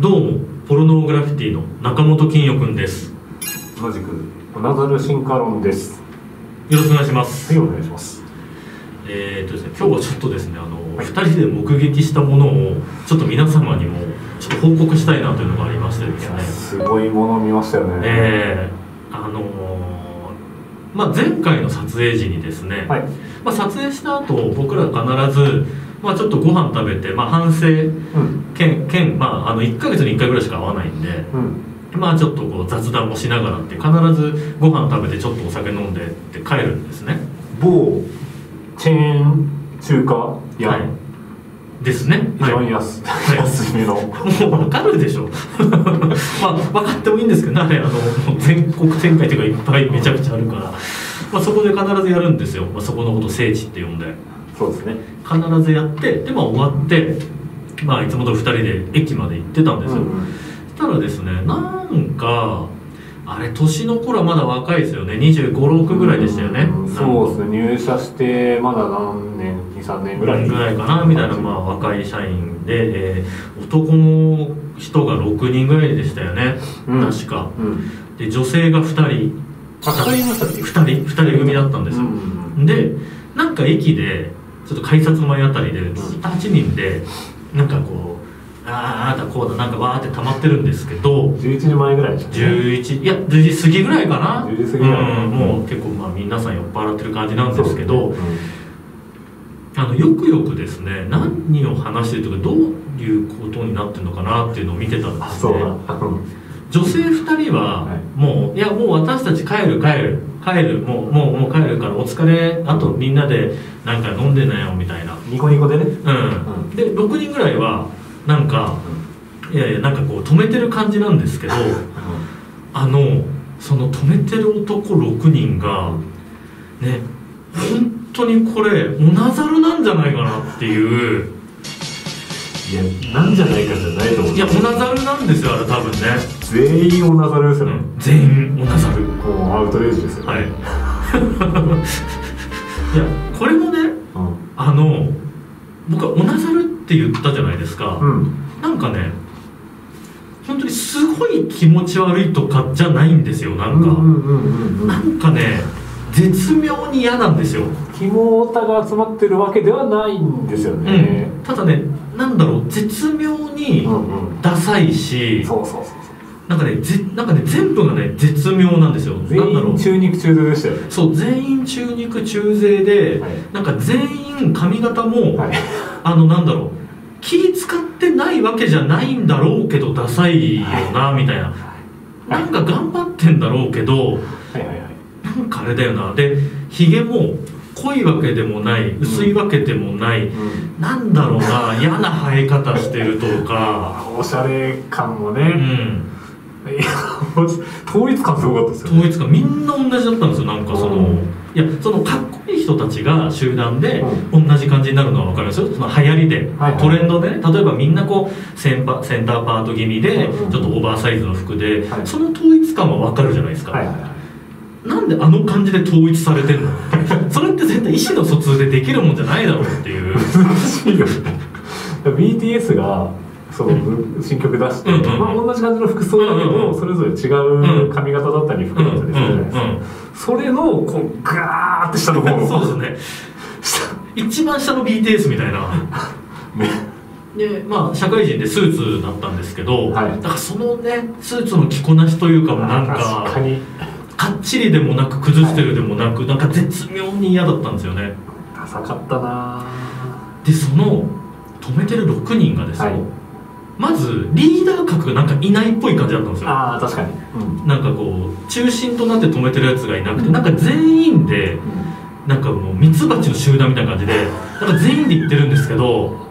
どうもポルノグラフィティの中本金代くんです。同じくおナザル進化論です。よろしくお願いします。はいお願いします。えーっとですね今日はちょっとですねあの、二人で目撃したものをちょっと皆様にもちょっと報告したいなというのがありましてですね。すごいもの見ましたよね。えー、あのーまあ、前回の撮影時にですね、はい。まあ、撮影した後僕ら必ず、まあ、ちょっとご飯食べて、まあ、反省うん兼兼、まあ、あの1ヶ月に1回ぐらいしか会わないんで、うん。まあちょっとこう雑談もしながらって必ずご飯食べてちょっとお酒飲んでって帰るんですね。某チェーン中華屋、はい。ですね。一はい。番安,、い。安めの。もう分かるでしょ。まあ分かってもいいんですけどねあの全国展開というかいっぱいめちゃくちゃあるから、まあ、そこで必ずやるんですよ、まあ、そこのこと聖地って呼んで。そうですね。必ずやってでまあ終わってまあいつもと2人で駅まで行ってたんですよ、うんそしたらですねなんかあれ年の頃はまだ若いですよね。2 5 6ぐらいでしたよね、うんそうですね。入社してまだ何年23年ぐらい。ぐらいかなみたいな、まあ、若い社員で、えー男の人が6人ぐらいでしたよね、うん。確か。うん。で女性が2人。あ二人いましたっけ？2人2人組だったんですよ、うんでなんか駅でちょっと改札前あたりで8人でなんかこうあーあーだこうだなんかわーって溜まってるんですけど11時前ぐらいでしたね。11いや10時過ぎぐらいかな。10時過ぎぐらい。うん、もう結構まあ皆さん酔っ払ってる感じなんですけど、そうですね。あのよくよくですね何を話してるとかどういうことになってるのかなっていうのを見てたんですね。女性2人ははい。もう、い、やもう私たち帰る帰る帰るもうもうもう帰るからお疲れ。あとみんなでなんか飲んでなよみたいなニコニコでね。うん、ん。で6人ぐらいはなんかいやいやなんかこう止めてる感じなんですけどあのその止めてる男6人がね本当にこれおなざるなんじゃないかなっていう。いやなんじゃないかじゃないと思う。いやおなざるなんですよあれ多分ね、全員オナザルですよね、うん、全員おなざる。もうアウトレイジですよね。はい。いやこれもねうんあの僕はおなざるって言ったじゃないですか、うん。なんかね本当にすごい気持ち悪いとかじゃないんですよなんか、なんかね絶妙に嫌なんですよ、キモオタが集まってるわけではないんですよね。うん、ただねなんだろう絶妙にダサいし、そうそうそうなんかねぜなんかね全部がね絶妙なんですよ。全員中肉中背でしたよね。そう全員中肉中背で、はい。なんか全員髪型も、はい。あのなんだろう。気使ってないわけじゃないんだろうけどダサいよな、みたいな。なんか頑張ってんだろうけどはいはいはい。なんかあれだよな。でひげも濃いわけでもない薄いわけでもない、うん。なんだろうな嫌な生え方してるとか。あ おしゃれ感もうね、ん。いや 統一感すごかったですよ統一感。みんな同じだったんですよなんかその、うんいやそのかっこいい人たちが集団でう同じ感じになるのは分かりますよ。その流行りで、はいはい。トレンドで。ね例えばみんなこうセンパセンターパート気味でちょっとオーバーサイズの服で、はい。その統一感は分かるじゃないですか、はいはいはい。なんであの感じで統一されてんの？それって絶対意思の疎通でできるもんじゃないだろうっていう。難しいよね BTS がその新曲出して、まあ、同じ感じの服装だけど、それぞれ違う髪型だったり服だったりするじゃないですか、それのこうガーって下の方。そうですね。一番下の BTS みたいな。ね。でまあ社会人でスーツだったんですけど、はい。だからそのねスーツの着こなしというかもなんか確かっちりでもなく崩してるでもなく、なんか絶妙に嫌だったんですよね。ダサかったなでその止めてる6人がですよ、はいまずリーダー格がなんかいないっぽい感じだったんですよ。ああ確かに。うん。なんかこう中心となって止めてるやつがいなくてなんか全員でなんかもうミツバチの集団みたいな感じでなんか全員で行ってるんですけど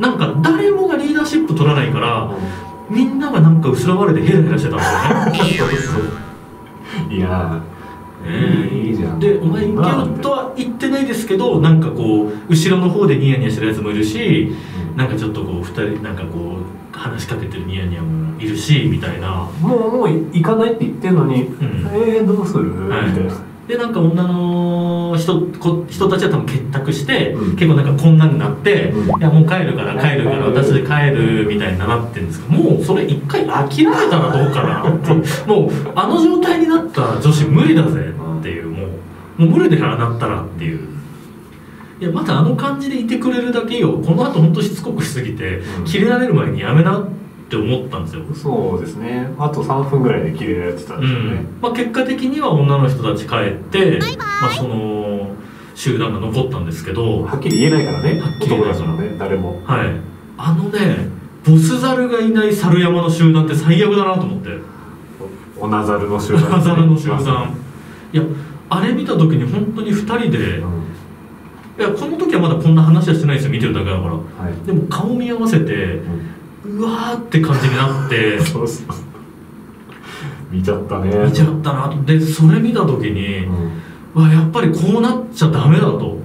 なんか誰もがリーダーシップ取らないからみんながなんか後ろ割れでヘラヘラしてたんですよね。いやえ。いいじゃん。でお前いけよとは言ってないですけどなんかこう後ろの方でニヤニヤしてるやつもいるしなんかちょっとこう2人なんかこう話しかけてるニヤニヤもいるしみたいな。もうもう行かないって言ってんのに、ん。えー、どうする、はい。みたいな。でなんか女の人こ人たちは多分結託して、うん。結構なんかこんなんになって、うん。いやもう帰るから帰るからうん。私で帰るみたいになってるんですけどもうそれ一回諦めたらどうかなってもうあの状態になった女子無理だぜっていうもうもう無理でああなったらっていういやまたあの感じでいてくれるだけよ。この後本当しつこくしすぎて、うん。切れられる前にやめなって思ったんですよ。そうですね。あと3分ぐらいで切れられてたんうですよね、ん。まあ、結果的には女の人たち帰って、まあ、その集団が残ったんですけど、はっきり言えないからね。はっきり言えないから。ね誰も。はい、あのねボスザルがいない猿山の集団って最悪だなと思って。オナザルの集団ザルの集団。いやあれ見た時に本当に2人で、うんいやこの時はまだこんな話はしてないですよ見てるだけだから。はい。でも顔見合わせてうわーって感じになって。そうそう。見ちゃったね。見ちゃったな。とでそれ見た時に、うん。わやっぱりこうなっちゃダメだと。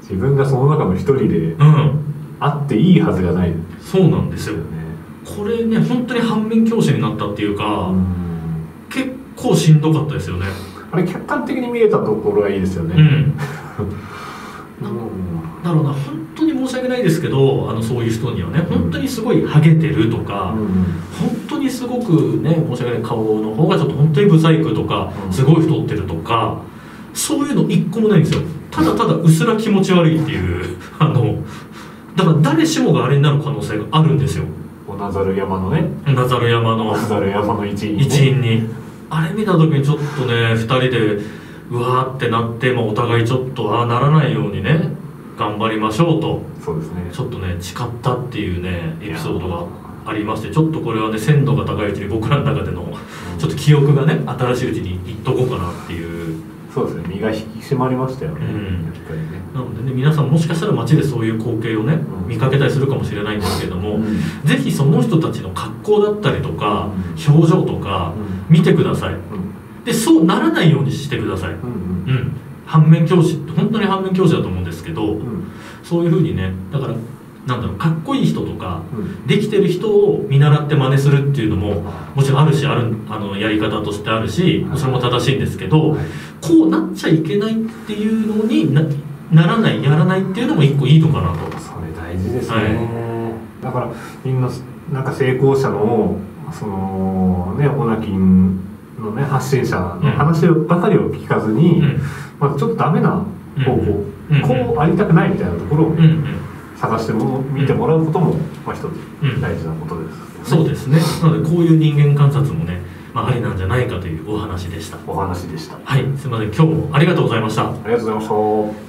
自分がその中の一人でうん。あっていいはずがない。でそうなんですよ。すよね。これね本当に反面教師になったっていうか、うん。結構しんどかったですよね。あれ客観的に見えたところがいいですよね。うんうんだろうな本当に申し訳ないですけどあのそういう人にはね本当にすごいハゲてるとか、本当にすごくね申し訳ない顔の方がちょっと本当にブサイクとかうん。すごい太ってるとかそういうの一個もないんですよ。ただただうすら気持ち悪いっていう あのだから誰しもがあれになる可能性があるんですよ。オナザル山のね。ナザル山の。オナザル山の一員ね。一員に。あれ見た時にちょっとね2人でうわーってなって、まあ、お互いちょっとああならないようにね頑張りましょうと。そうですね。ちょっとね誓ったっていうねエピソードがありましてちょっとこれはね鮮度が高いうちに僕らの中でのちょっと記憶がね新しいうちに言っとこうかなっていう。そうですね。身が引き締まりましたよね。うん。ね。なのでね皆さんもしかしたら街でそういう光景をねうん。見かけたりするかもしれないんですけれども、うん。ぜひその人たちの格好だったりとかう表情とか見てください。うん。でそうならないようにしてください。うんうん。反面教師本当に反面教師だと思うんですけど、うん。うんそういうふうにねだからなんだろうかっこいい人とかうん。できてる人を見習って真似するっていうのももちろんあるしあるあのやり方としてあるしそれも正しいんですけど、はい。こうなっちゃいけないっていうのになならないやらないっていうのも一個いいのかなと。それ大事ですね、はだからみんななんか成功者のそのねオナキンのね発信者の話ばかりを聞かずに、うん。まあ、ちょっとダメな方向、うんこうありたくないみたいなところを探しても見てもらうことも、まあ、一つうん。大事なことですよね、そうですね。なのでこういう人間観察もね、まあ、ありなんじゃないかというお話でした。お話でした。はい。すいません。今日もありがとうございました。ありがとうございました